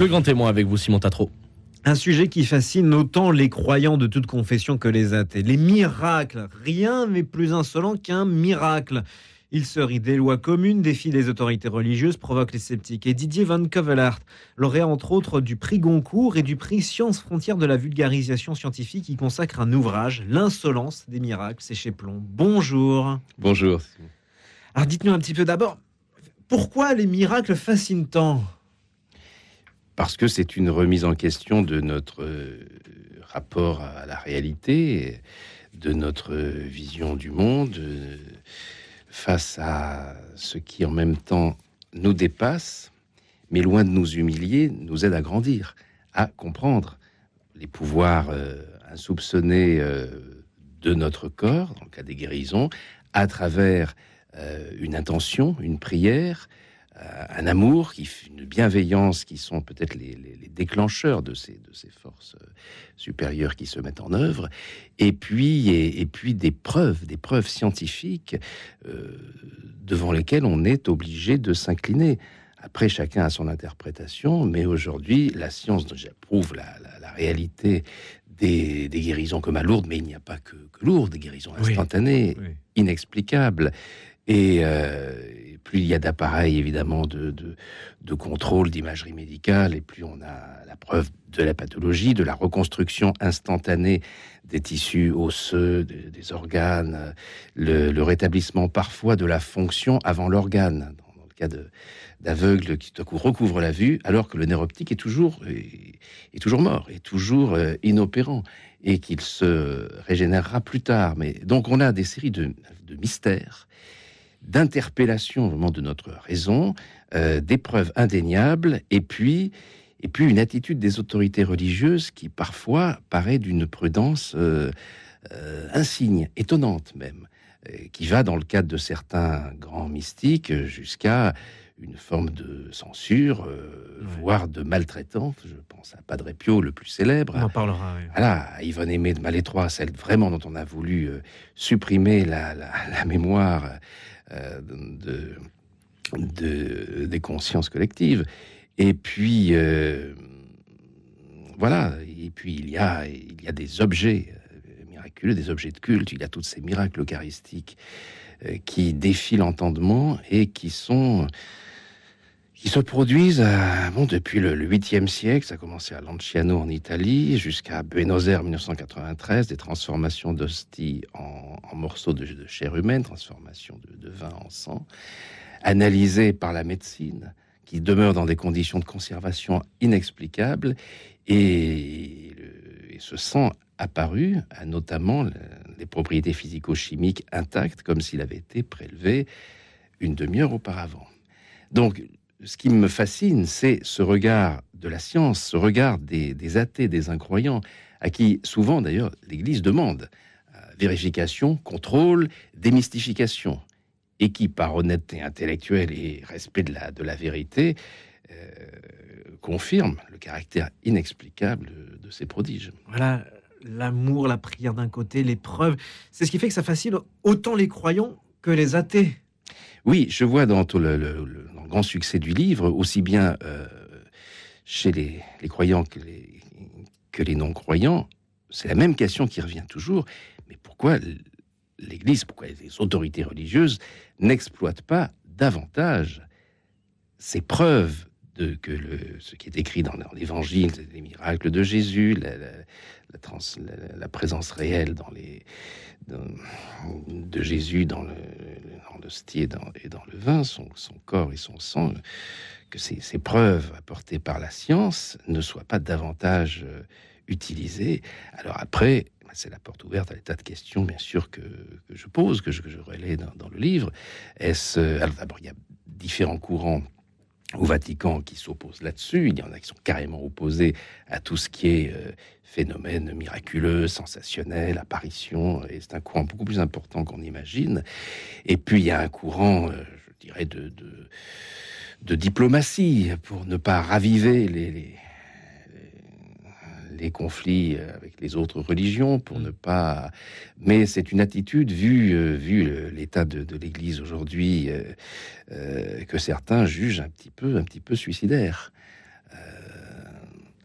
Le grand témoin avec vous, Simon Tatro. Un sujet qui fascine autant les croyants de toute confession que les athées. Les miracles. Rien n'est plus insolent qu'un miracle. Il se rit des lois communes, défie les autorités religieuses, provoque les sceptiques. Et Didier Van Covelart, lauréat entre autres du prix Goncourt et du prix Sciences Frontières de la vulgarisation scientifique, y consacre un ouvrage, L'insolence des miracles, c'est chez Plomb. Bonjour. Bonjour. Alors dites-nous un petit peu d'abord, pourquoi les miracles fascinent tant Parce que c'est une remise en question de notre euh, rapport à la réalité, de notre vision du monde, euh, face à ce qui en même temps nous dépasse, mais loin de nous humilier, nous aide à grandir, à comprendre les pouvoirs euh, insoupçonnés de notre corps, dans le cas des guérisons, à travers euh, une intention, une prière, euh, un amour, qui, une bienveillance qui sont peut-être les, déclencheurs de ces, de ces forces euh, supérieures qui se mettent en œuvre, et puis, et, puis des preuves, des preuves scientifiques devant lesquelles on est obligé de s'incliner. Après, chacun a son interprétation, mais aujourd'hui, la science prouve la, la, réalité des, guérisons comme à Lourdes, mais il n'y a pas que, Lourdes, des guérisons instantanées, inexplicables. Euh, et, plus il y a d'appareils, évidemment, de, de, contrôle, d'imagerie médicale, et plus on a la preuve de la pathologie, de la reconstruction instantanée des tissus osseux, des, organes, le, rétablissement parfois de la fonction avant l'organe, dans, le cas d'aveugles qui recouvrent la vue, alors que le nerf optique est toujours, est, toujours mort, est toujours euh, inopérant, et qu'il se régénérera plus tard. Mais donc on a des séries de, de mystères d'interpellation vraiment de notre raison, euh, d'épreuves indéniables, et puis, et puis une attitude des autorités religieuses qui parfois paraît d'une prudence euh, euh, insigne, étonnante même, qui va dans le cadre de certains grands mystiques jusqu'à une forme de censure, voire de maltraitance. Je pense à Padre Pio, le plus célèbre. On en parlera. Oui. Voilà, à Yvonne Aimé de Malétroit, celle vraiment dont on a voulu supprimer la, la mémoire euh, de, de, des consciences collectives. Et puis, euh, voilà, et puis il y a, il y a des objets euh, miraculeux, des objets de culte, il y a tous ces miracles eucharistiques qui défient l'entendement et qui sont qui se produisent bon, depuis le, 8e siècle. Ça a commencé à Lanciano en Italie jusqu'à Buenos Aires 1993, des transformations d'hosties en, morceaux de, chair humaine, transformation de, vin en sang, analysées par la médecine, qui demeure dans des conditions de conservation inexplicables. Et, ce sang apparu a notamment les propriétés physico-chimiques intactes, comme s'il avait été prélevé une demi-heure auparavant. Donc, ce qui me fascine, c'est ce regard de la science, ce regard des, athées, des incroyants, à qui souvent d'ailleurs l'Église demande euh, vérification, contrôle, démystification, et qui, par honnêteté intellectuelle et respect de la, vérité, euh, confirme le caractère inexplicable de, ces prodiges. Voilà, l'amour, la prière d'un côté, les preuves, c'est ce qui fait que ça fascine autant les croyants que les athées. Oui, je vois dans le, grand succès du livre, aussi bien euh, chez les, croyants que les, que les non-croyants, c'est la même question qui revient toujours. Mais pourquoi l'Église, pourquoi les autorités religieuses n'exploitent pas davantage ces preuves que ce qui est écrit dans, l'Évangile, les miracles de Jésus, la, présence réelle de Jésus dans l'hostie et dans, et dans le vin, son, corps et son sang, que ces, preuves apportées par la science ne soient pas davantage euh, utilisées. Alors après, c'est la porte ouverte à l'état de questions, bien sûr, que, je pose, que je, que relais dans, le livre. Est-ce, alors d'abord, il y a différents courants au Vatican qui s'opposent là-dessus. Il y en a qui sont carrément opposés à tout ce qui est euh, phénomène miraculeux, sensationnel, apparition. Et c'est un courant beaucoup plus important qu'on imagine. Et puis il y a un courant, euh, je dirais, de, de, de, diplomatie pour ne pas raviver les, les les conflits avec les autres religions pour ne pas. Mais c'est une attitude vue euh, vu l'état de, l'Église aujourd'hui euh, euh, que certains jugent un petit peu un petit peu suicidaire.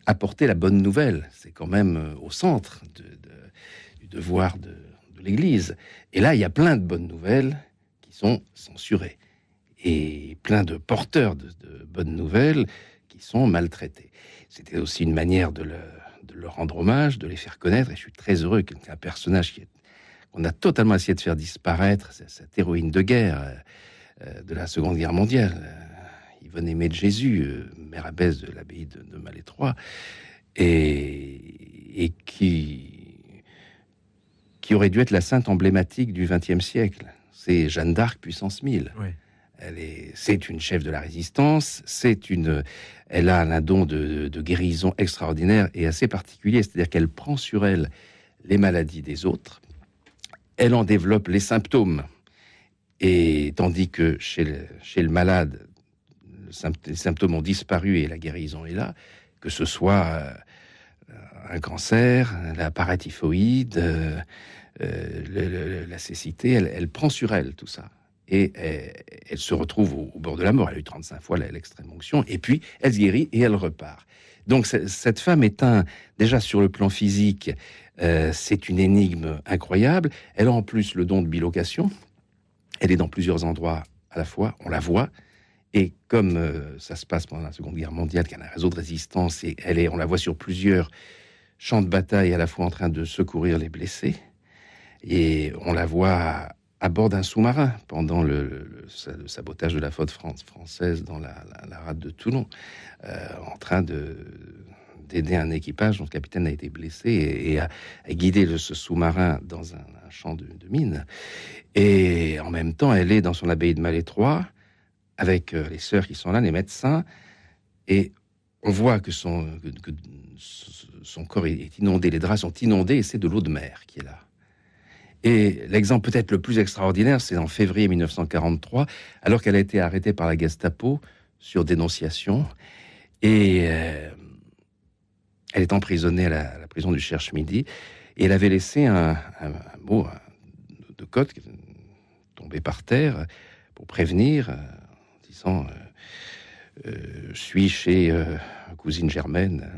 apporter la bonne nouvelle. C'est quand même euh, au centre du devoir de, l'Église. Et là, il y a plein de bonnes nouvelles qui sont censurées. Et plein de porteurs de, bonnes nouvelles qui sont maltraités. C'était aussi une manière de, leur rendre hommage, de les faire connaître. Et je suis très heureux qu'un personnage qu'on a totalement essayé de faire disparaître, cette héroïne de guerre euh, euh, de la Seconde Guerre mondiale, Yvonne Aimée de Jésus, mère abbesse de l'abbaye de, de Malétroit, et, qui qui aurait dû être la sainte emblématique du XXe siècle. C'est Jeanne d'Arc puissance 1000. C'est une chef de la résistance. Elle a un don de, guérison extraordinaire et assez particulier. C'est-à-dire qu'elle prend sur elle les maladies des autres. Elle en développe les symptômes. Et tandis que chez le, malade, les symptômes ont disparu et la guérison est là, que ce soit euh, un cancer, la paratyphoïde, euh, euh, la cécité, elle, prend sur elle tout ça. Et elle, se retrouve au, bord de la mort. Elle a eu 35 fois l'extrême onction. Et puis, elle se guérit et elle repart. Donc, cette femme est un, déjà sur le plan physique, euh, c'est une énigme incroyable. Elle a en plus le don de bilocation. Elle est dans plusieurs endroits à la fois. On la voit. Et comme ça se passe pendant la Seconde Guerre mondiale, qu'il y a un réseau de résistance, et elle est, on la voit sur plusieurs champ de bataille à la fois en train de secourir les blessés, et on la voit à bord d'un sous-marin pendant le, sabotage de la flotte française dans la, rade de Toulon, euh, en train de d'aider un équipage dont le capitaine a été blessé et, à, guider ce sous-marin dans un, champ de, mines. Et en même temps, elle est dans son abbaye de Malétroit avec euh, les sœurs qui sont là, les médecins, et on voit que son, son corps est inondé, les draps sont inondés et c'est de l'eau de mer qui est là. Et l'exemple peut-être le plus extraordinaire, c'est en février 1943, alors qu'elle a été arrêtée par la Gestapo sur dénonciation. Et euh, elle est emprisonnée à la, prison du Cherche-Midi. Et elle avait laissé un, mot de code tombé par terre pour prévenir, euh, en disant euh, Je suis chez cousine Germaine.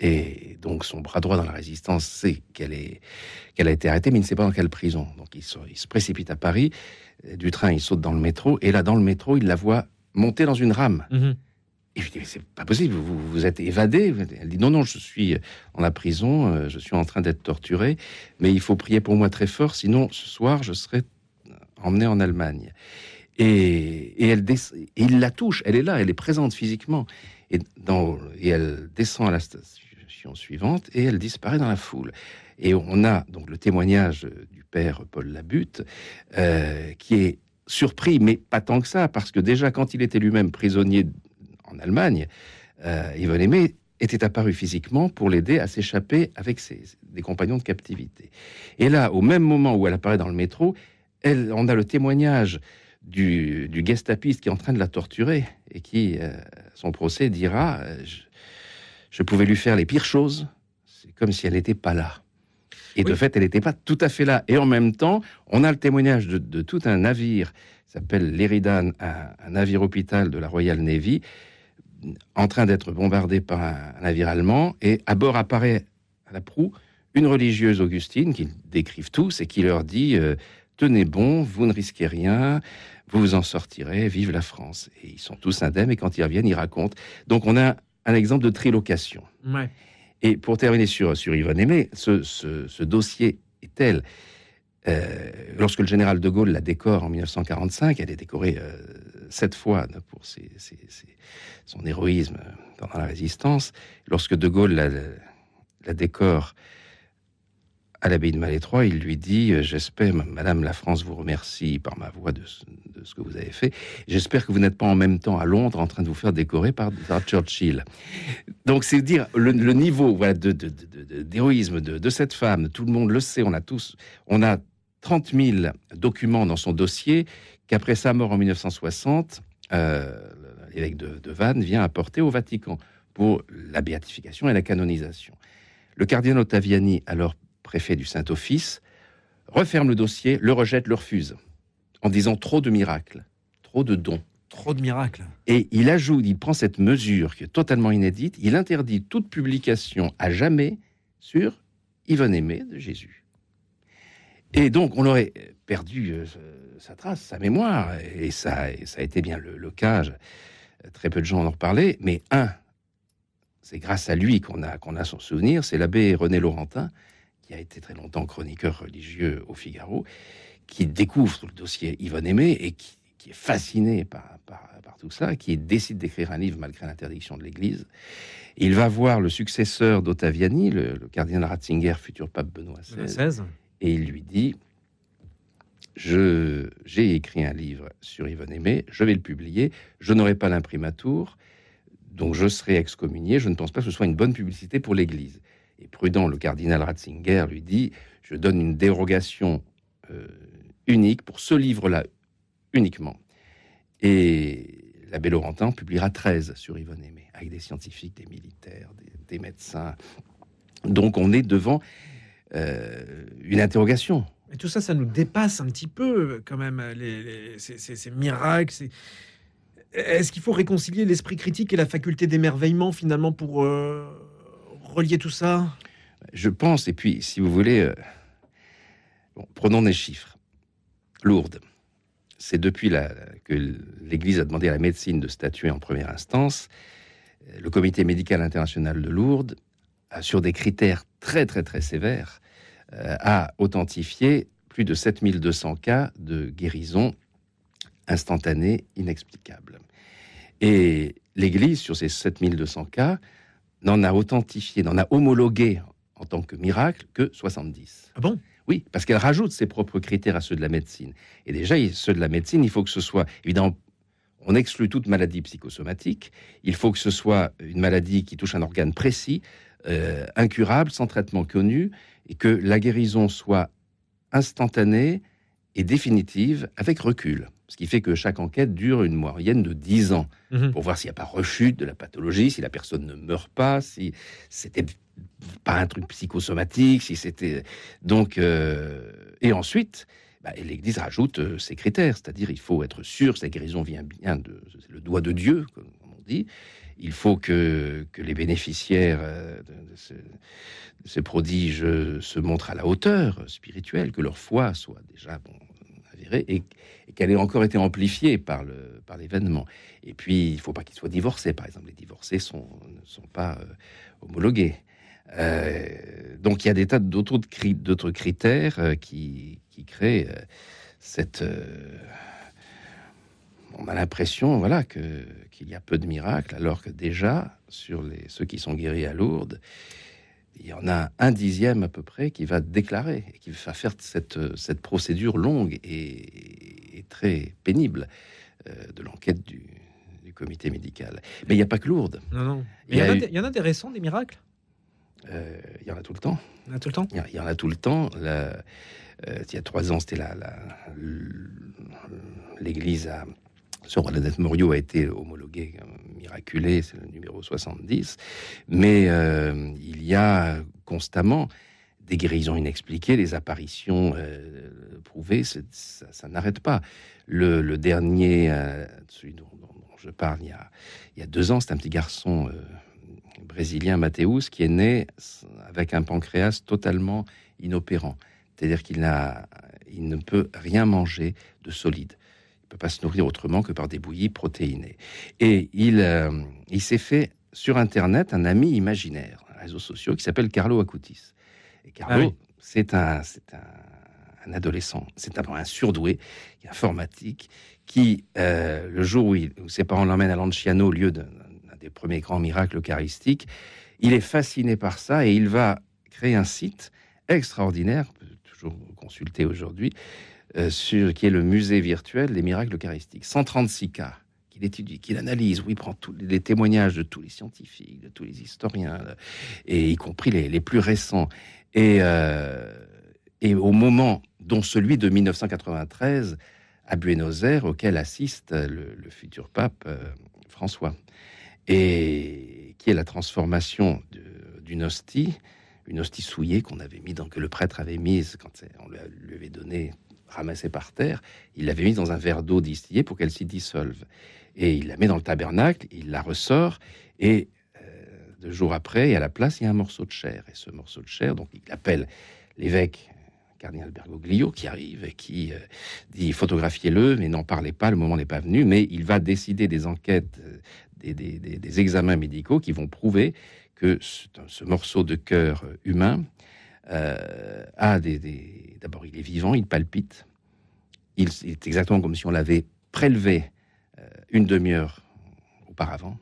Et donc son bras droit dans la résistance sait qu'elle est qu'elle a été arrêtée, mais il ne sait pas dans quelle prison. Donc il se, il se précipite à Paris. Du train, il saute dans le métro. Et là, dans le métro, il la voit monter dans une rame. Mhm. Et je dis, mais c'est pas possible, vous, vous êtes évadé. Elle dit, non, non, je suis la prison, euh, je suis en train d'être torturé, mais il faut prier pour moi très fort, sinon ce soir, je serai emmené en Allemagne. Et, et elle et il la touche, elle est là, elle est présente physiquement. Et, dans, et elle descend à la station suivante et elle disparaît dans la foule. Et on a donc le témoignage du père Paul Labutte, euh, qui est surpris, mais pas tant que ça, parce que déjà quand il était lui-même prisonnier en Allemagne, euh, Yvonne Aimé était apparu physiquement pour l'aider à s'échapper avec ses, des compagnons de captivité. Et là, au même moment où elle apparaît dans le métro, elle, on a le témoignage du, du gestapiste qui est en train de la torturer et qui, euh, son procès, dira euh, pouvais lui faire les pires choses, c'est comme si elle n'était pas là. Et de fait, elle n'était pas tout à fait là. Et en même temps, on a le témoignage de, tout un navire, s'appelle l'Eridan, un, navire hôpital de la Royal Navy, en train d'être bombardé par un, navire allemand. Et à bord apparaît à la proue une religieuse augustine qui décrivent tous et qui leur dit euh, Tenez bon, vous ne risquez rien, vous vous en sortirez, vive la France. Et ils sont tous indemnes, et quand ils reviennent, ils racontent. Donc on a un exemple de trilocation. Et pour terminer sur, sur Yvonne Aimé, ce, dossier est tel. Euh, lorsque le général de Gaulle la décore en 1945, elle est décorée euh, sept fois pour son héroïsme pendant la résistance. Lorsque de Gaulle la, la décore à l'abbaye de Malétroit, il lui dit euh, J'espère, Madame la France vous remercie par ma voix de, ce que vous avez fait. J'espère que vous n'êtes pas en même temps à Londres en train de vous faire décorer par, Churchill. Donc, c'est dire le, niveau voilà, d'héroïsme de, de, cette femme. Tout le monde le sait, on a tous, on a 30 000 documents dans son dossier qu'après sa mort en 1960, euh, l'évêque de, de Vannes vient apporter au Vatican pour la béatification et la canonisation. Le cardinal Ottaviani, alors préfet du Saint-Office, referme le dossier, le rejette, le refuse, en disant trop de miracles, trop de dons, Trop de miracles. Et il ajoute, il prend cette mesure qui est totalement inédite, il interdit toute publication à jamais sur Yvonne Aimé de Jésus. Et donc, on aurait perdu euh, sa trace, sa mémoire, et ça, ça a été bien le, cas. très peu de gens en ont reparlé, mais un, c'est grâce à lui qu'on a, qu'on a son souvenir, c'est l'abbé René Laurentin, qui a été très longtemps chroniqueur religieux au Figaro, qui découvre le dossier Yvonne Aimé et qui, est fasciné par, par, tout ça, qui décide d'écrire un livre malgré l'interdiction de l'Église. Il va voir le successeur d'Ottaviani, le, cardinal Ratzinger, futur pape Benoît XVI, et il lui dit je, j'ai écrit un livre sur Yvonne Aimé, je vais le publier, je n'aurai pas l'imprimatur, donc je serai excommunié, je ne pense pas que ce soit une bonne publicité pour l'Église. Et prudent, le cardinal Ratzinger lui dit, je donne une dérogation euh, unique pour ce livre-là uniquement. Et l'abbé Laurentin publiera 13 sur Yvonne Aimé, avec des scientifiques, des militaires, des, médecins. Donc on est devant euh, une interrogation. Et tout ça, ça nous dépasse un petit peu quand même, les, ces, miracles. Est-ce qu'il faut réconcilier l'esprit critique et la faculté d'émerveillement finalement pour euh, relier tout ça? Je pense, et puis si vous voulez, euh, prenons des chiffres. Lourdes, c'est depuis la, que l'Église a demandé à la médecine de statuer en première instance. Le Comité médical international de Lourdes, sur des critères très très très sévères, euh, a authentifié plus de 7200 cas de guérison instantanée inexplicable. Et l'Église, sur ces 7200 cas, n'en a authentifié, n'en a homologué en tant que miracle que 70. Ah bon? Oui, parce qu'elle rajoute ses propres critères à ceux de la médecine. Et déjà, ceux de la médecine, il faut que ce soit, évidemment, on exclut toute maladie psychosomatique, il faut que ce soit une maladie qui touche un organe précis, euh, incurable, sans traitement connu, et que la guérison soit instantanée et définitive avec recul. Ce qui fait que chaque enquête dure une moyenne de 10 ans mhm. pour voir s'il n'y a pas rechute de la pathologie, si la personne ne meurt pas, si c'était pas un truc psychosomatique, si c'était donc euh, et ensuite bah, l'Église rajoute euh, ses critères, c'est-à-dire il faut être sûr que sa guérison vient bien de le doigt de Dieu, comme on dit. Il faut que, que les bénéficiaires euh, de, ces prodiges se montrent à la hauteur spirituelle, que leur foi soit déjà bon, et, qu'elle ait encore été amplifiée par le par l'événement. Et puis, il faut pas qu'ils soient divorcés, par exemple. Les divorcés sont, ne sont pas euh, homologués. Euh, donc, il y a des tas d'autres d'autres critères euh, qui, qui créent cette. on a l'impression, voilà, que qu'il y a peu de miracles, alors que déjà sur les ceux qui sont guéris à Lourdes, il y en a un dixième à peu près qui va déclarer et qui va faire cette, cette procédure longue et, très pénible euh, de l'enquête du, comité médical. Mais il n'y a pas que Lourdes. Non, non. Il y, en a des récents, des miracles? Euh, Il y en a tout le temps. Il y en a tout le temps? Il y, en a tout le temps. Euh, il y a trois ans, c'était la, l'Église à sur Bernadette Morio a été homologué miraculé, c'est le numéro 70. Mais euh, il y a constamment des guérisons inexpliquées, des apparitions euh, prouvées, ça, n'arrête pas. Le, dernier, euh, celui dont, je parle il y a, il y a deux ans, c'est un petit garçon brésilien, Mathéus, qui est né avec un pancréas totalement inopérant. C'est-à-dire qu'il il ne peut rien manger de solide ne peut pas se nourrir autrement que par des bouillies protéinées. Et il, euh, il s'est fait sur Internet un ami imaginaire, un réseau social qui s'appelle Carlo Acutis. Et Carlo, ah c'est un, adolescent, c'est un, un surdoué informatique qui, euh, le jour où, ses parents l'emmènent à Lanciano, lieu d'un des premiers grands miracles eucharistiques, il est fasciné par ça et il va créer un site extraordinaire, toujours consulté aujourd'hui, euh, sur, qui est le musée virtuel des miracles eucharistiques. 136 cas qu'il étudie, qu'il analyse, où il prend tous les témoignages de tous les scientifiques, de tous les historiens, euh, et y compris les, plus récents. Et, euh, et au moment dont celui de 1993 à Buenos Aires, auquel assiste le, futur pape François, et qui est la transformation d'une hostie, une hostie souillée qu'on avait mis, dans, que le prêtre avait mise quand on lui avait donné ramassée par terre, il l'avait mise dans un verre d'eau distillée pour qu'elle s'y dissolve. Et il la met dans le tabernacle, il la ressort, et euh, deux jours après, à la place, il y a un morceau de chair. Et ce morceau de chair, donc il appelle l'évêque cardinal Bergoglio qui arrive et qui euh, dit photographiez-le, mais n'en parlez pas, le moment n'est pas venu. Mais il va décider des enquêtes, euh, des, examens médicaux qui vont prouver que ce, morceau de cœur humain euh, a des, D'abord, il est vivant, il palpite. Il, est exactement comme si on l'avait prélevé une demi-heure auparavant.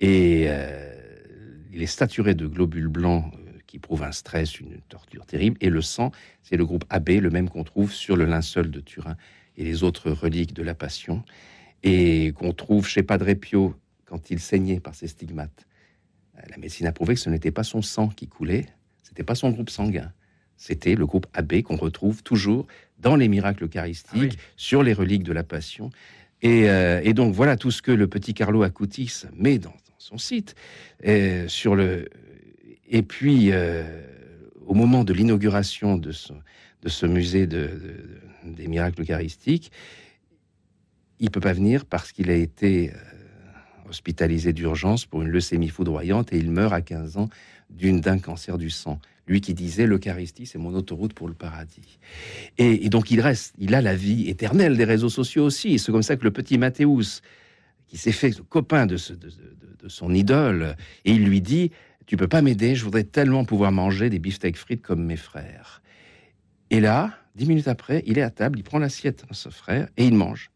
Et il est saturé de globules blancs qui prouve un stress, une torture terrible. Et le sang, c'est le groupe AB, le même qu'on trouve sur le linceul de Turin et les autres reliques de la Passion, et qu'on trouve chez Padre Pio quand il saignait par ses stigmates. La médecine a prouvé que ce n'était pas son sang qui coulait, c'était pas son groupe sanguin, c'était le groupe AB qu'on retrouve toujours dans les miracles eucharistiques, sur les reliques de la Passion. Euh, et, donc voilà tout ce que le petit Carlo Acutis met dans, son site euh, sur le et puis, euh, au moment de l'inauguration de ce, musée des miracles eucharistiques, il ne peut pas venir parce qu'il a été euh, hospitalisé d'urgence pour une leucémie foudroyante et il meurt à 15 ans d'un cancer du sang. Lui qui disait l'Eucharistie, c'est mon autoroute pour le paradis. Et, donc il reste, il a la vie éternelle des réseaux sociaux aussi. C'est comme ça que le petit Mathéus, qui s'est fait copain de, son idole, et il lui dit tu peux pas m'aider, je voudrais tellement pouvoir manger des beefsteaks frites comme mes frères. Et là, dix minutes après, il est à table, il prend l'assiette de son frère et il mange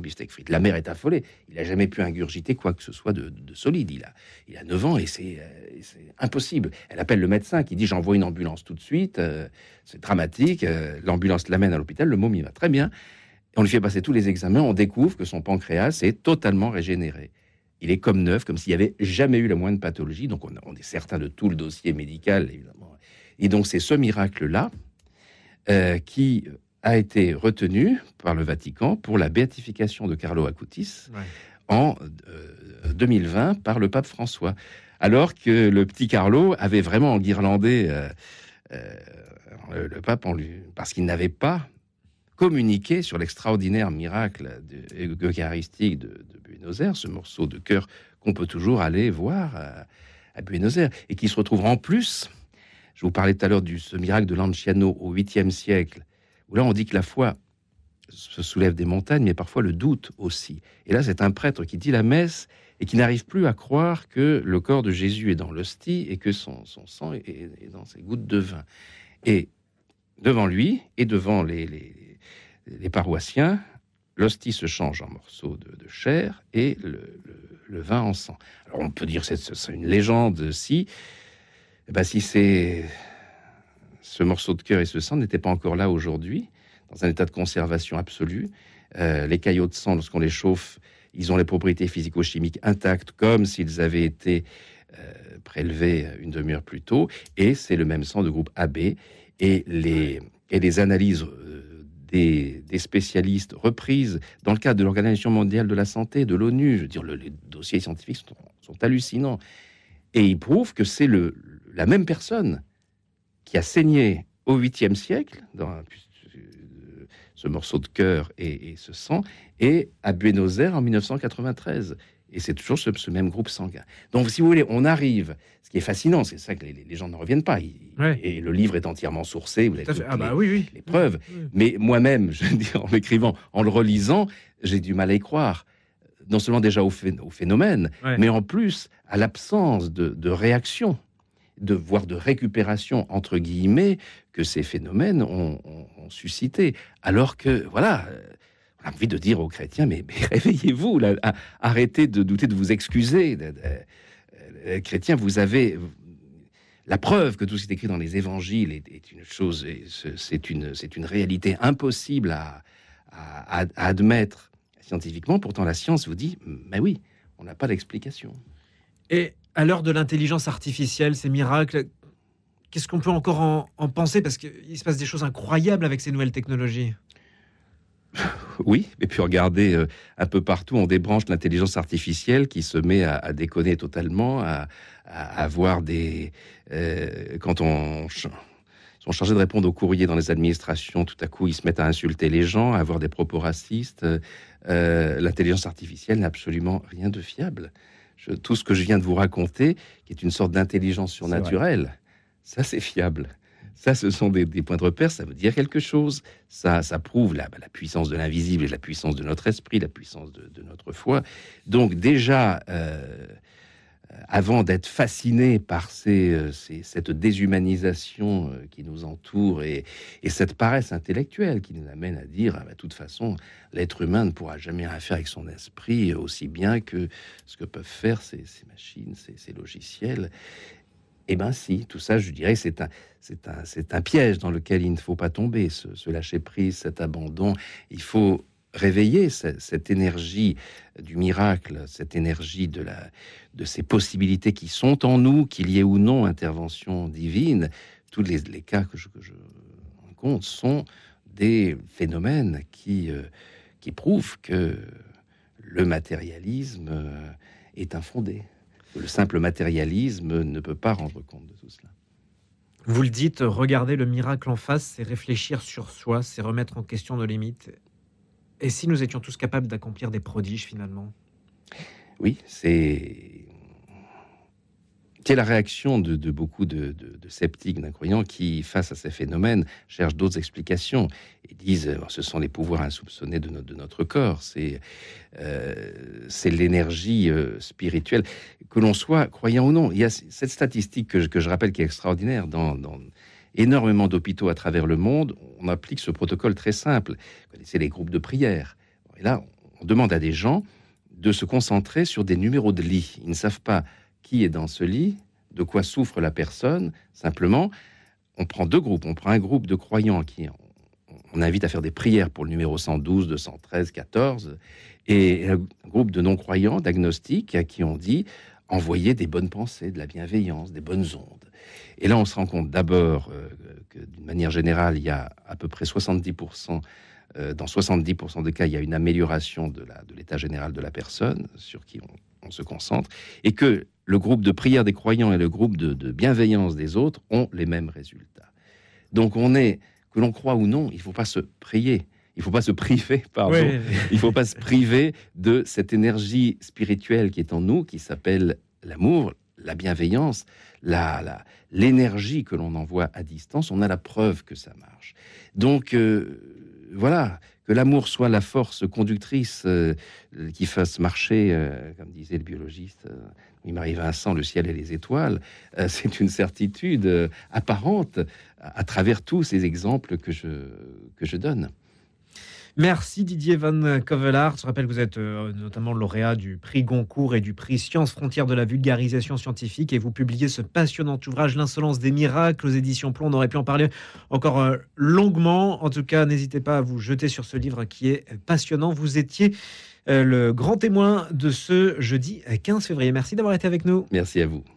beefsteak frites. La mère est affolée. Il n'a jamais pu ingurgiter quoi que ce soit de, solide. Il a, il a 9 ans et c'est impossible. Elle appelle le médecin qui dit J'envoie une ambulance tout de suite. Euh, c'est dramatique. Euh, l'ambulance l'amène à l'hôpital. Le môme, va très bien. On lui fait passer tous les examens. On découvre que son pancréas est totalement régénéré il est comme neuf, comme s'il n'y avait jamais eu la moindre pathologie. Donc on, est certain de tout le dossier médical, évidemment. Et donc c'est ce miracle-là euh, qui a été retenu par le Vatican pour la béatification de Carlo Acutis en 2020 euh, par le pape François. Alors que le petit Carlo avait vraiment enguirlandé euh, le, pape en lui, parce qu'il n'avait pas communiqué sur l'extraordinaire miracle eucharistique de, de, Buenos Aires, ce morceau de cœur qu'on peut toujours aller voir à, Buenos Aires, et qui se retrouve en plus, je vous parlais tout à l'heure de ce miracle de Lanciano au 8e siècle, là on dit que la foi se soulève des montagnes, mais parfois le doute aussi. Et là, c'est un prêtre qui dit la messe et qui n'arrive plus à croire que le corps de Jésus est dans l'hostie et que son, sang est, dans ses gouttes de vin. Et devant lui et devant les, les paroissiens, l'hostie se change en morceaux de, chair et le, vin en sang. Alors on peut dire que c'est une légende si, eh ben, si c'est ce morceau de cœur et ce sang n'étaient pas encore là aujourd'hui, dans un état de conservation absolue. Euh, les caillots de sang, lorsqu'on les chauffe, ils ont les propriétés physico-chimiques intactes, comme s'ils avaient été euh, prélevés une demi-heure plus tôt. Et c'est le même sang de groupe AB. Et les, analyses euh, des, spécialistes reprises dans le cadre de l'Organisation mondiale de la santé, de l'ONU. Je veux dire, les dossiers scientifiques sont, hallucinants. Et ils prouvent que c'est la même personne qui a saigné au 8e siècle, dans ce morceau de cœur et, et, ce sang, et à Buenos Aires en 1993. Et c'est toujours ce, même groupe sanguin. Donc, si vous voulez, on arrive. Ce qui est fascinant, c'est ça que les, gens ne reviennent pas. Et le livre est entièrement sourcé. Vous avez ah bah oui, oui. les preuves. Mais moi-même, je dire, en m'écrivant, en le relisant, j'ai du mal à y croire. Non seulement déjà au, phénomène, mais en plus à l'absence de, réaction, de voire de récupération entre guillemets que ces phénomènes ont, suscité. Alors que voilà on a envie de dire aux chrétiens, mais, réveillez-vous, arrêtez de douter, de vous excuser. Euh, chrétiens, vous avez la preuve que tout ce qui est écrit dans les évangiles est, une chose, c'est une, c'est une réalité impossible à, admettre scientifiquement. Pourtant, la science vous dit, mais oui, on n'a pas d'explication. Et à l'heure de l'intelligence artificielle, ces miracles, qu'est-ce qu'on peut encore en, en penser? Parce qu'il se passe des choses incroyables avec ces nouvelles technologies. Oui, et puis regardez, euh, un peu partout, on débranche l'intelligence artificielle qui se met à, déconner totalement, à, avoir des... Euh, quand on... sont chargés de répondre aux courriers dans les administrations, tout à coup, ils se mettent à insulter les gens, à avoir des propos racistes. Euh, l'intelligence artificielle n'a absolument rien de fiable. Tout ce que je viens de vous raconter, qui est une sorte d'intelligence surnaturelle, ça c'est fiable. Ça, ce sont des, points de repère, ça veut dire quelque chose. Ça, ça prouve la, la puissance de l'invisible et la puissance de notre esprit, la puissance de, notre foi. Donc déjà, euh, avant d'être fasciné par euh, cette déshumanisation euh, qui nous entoure et, cette paresse intellectuelle qui nous amène à dire, ah, bah, de toute façon, l'être humain ne pourra jamais rien faire avec son esprit aussi bien que ce que peuvent faire ces, machines, ces, logiciels. Eh bien si, tout ça, je dirais, c'est un, piège dans lequel il ne faut pas tomber, ce, lâcher prise, cet abandon. Il faut réveiller cette, énergie du miracle, cette énergie de, ces possibilités qui sont en nous, qu'il y ait ou non intervention divine. Tous les, cas que je, que rencontre sont des phénomènes qui, euh, prouvent que le matérialisme euh, est infondé le simple matérialisme ne peut pas rendre compte de tout cela. Vous le dites, regarder le miracle en face, c'est réfléchir sur soi, c'est remettre en question nos limites. Et si nous étions tous capables d'accomplir des prodiges finalement? Oui, c'est c'est la réaction de, beaucoup de, sceptiques, d'incroyants qui, face à ces phénomènes, cherchent d'autres explications et disent euh, ce sont les pouvoirs insoupçonnés de, notre corps, c'est euh, l'énergie euh, spirituelle. Que l'on soit croyant ou non, il y a cette statistique que je, rappelle qui est extraordinaire dans énormément d'hôpitaux à travers le monde. On applique ce protocole très simple. Vous connaissez les groupes de prière. Et là, on demande à des gens de se concentrer sur des numéros de lit. Ils ne savent pas qui est dans ce lit, de quoi souffre la personne. Simplement, on prend deux groupes. On prend un groupe de croyants qui on invite à faire des prières pour le numéro 112, 213, 14, et un groupe de non-croyants, d'agnostiques, à qui on dit envoyer des bonnes pensées, de la bienveillance, des bonnes ondes. Et là, on se rend compte d'abord euh, que d'une manière générale, il y a à peu près 70%, euh, dans 70% des cas, il y a une amélioration de l'état de général de la personne sur qui on, on se concentre, et que le groupe de prière des croyants et le groupe de, bienveillance des autres ont les mêmes résultats. Donc on est, que l'on croit ou non, il ne faut pas se prier. Il ne faut pas se priver, pardon. Il faut pas se priver de cette énergie spirituelle qui est en nous, qui s'appelle l'amour, la bienveillance, la, l'énergie que l'on envoie à distance. On a la preuve que ça marche. Donc euh, voilà, que l'amour soit la force conductrice euh, qui fasse marcher, euh, comme disait le biologiste, euh, il m'arrive Vincent, le ciel et les étoiles, c'est une certitude apparente à, travers tous ces exemples que je, que je donne. Merci Didier Van Kovelaar. Je rappelle que vous êtes euh, notamment lauréat du prix Goncourt et du prix Sciences Frontières de la vulgarisation scientifique et vous publiez ce passionnant ouvrage L'insolence des miracles aux éditions Plomb. On aurait pu en parler encore euh, longuement. En tout cas, n'hésitez pas à vous jeter sur ce livre qui est passionnant. Vous étiez euh, le grand témoin de ce jeudi 15 février. Merci d'avoir été avec nous. Merci à vous.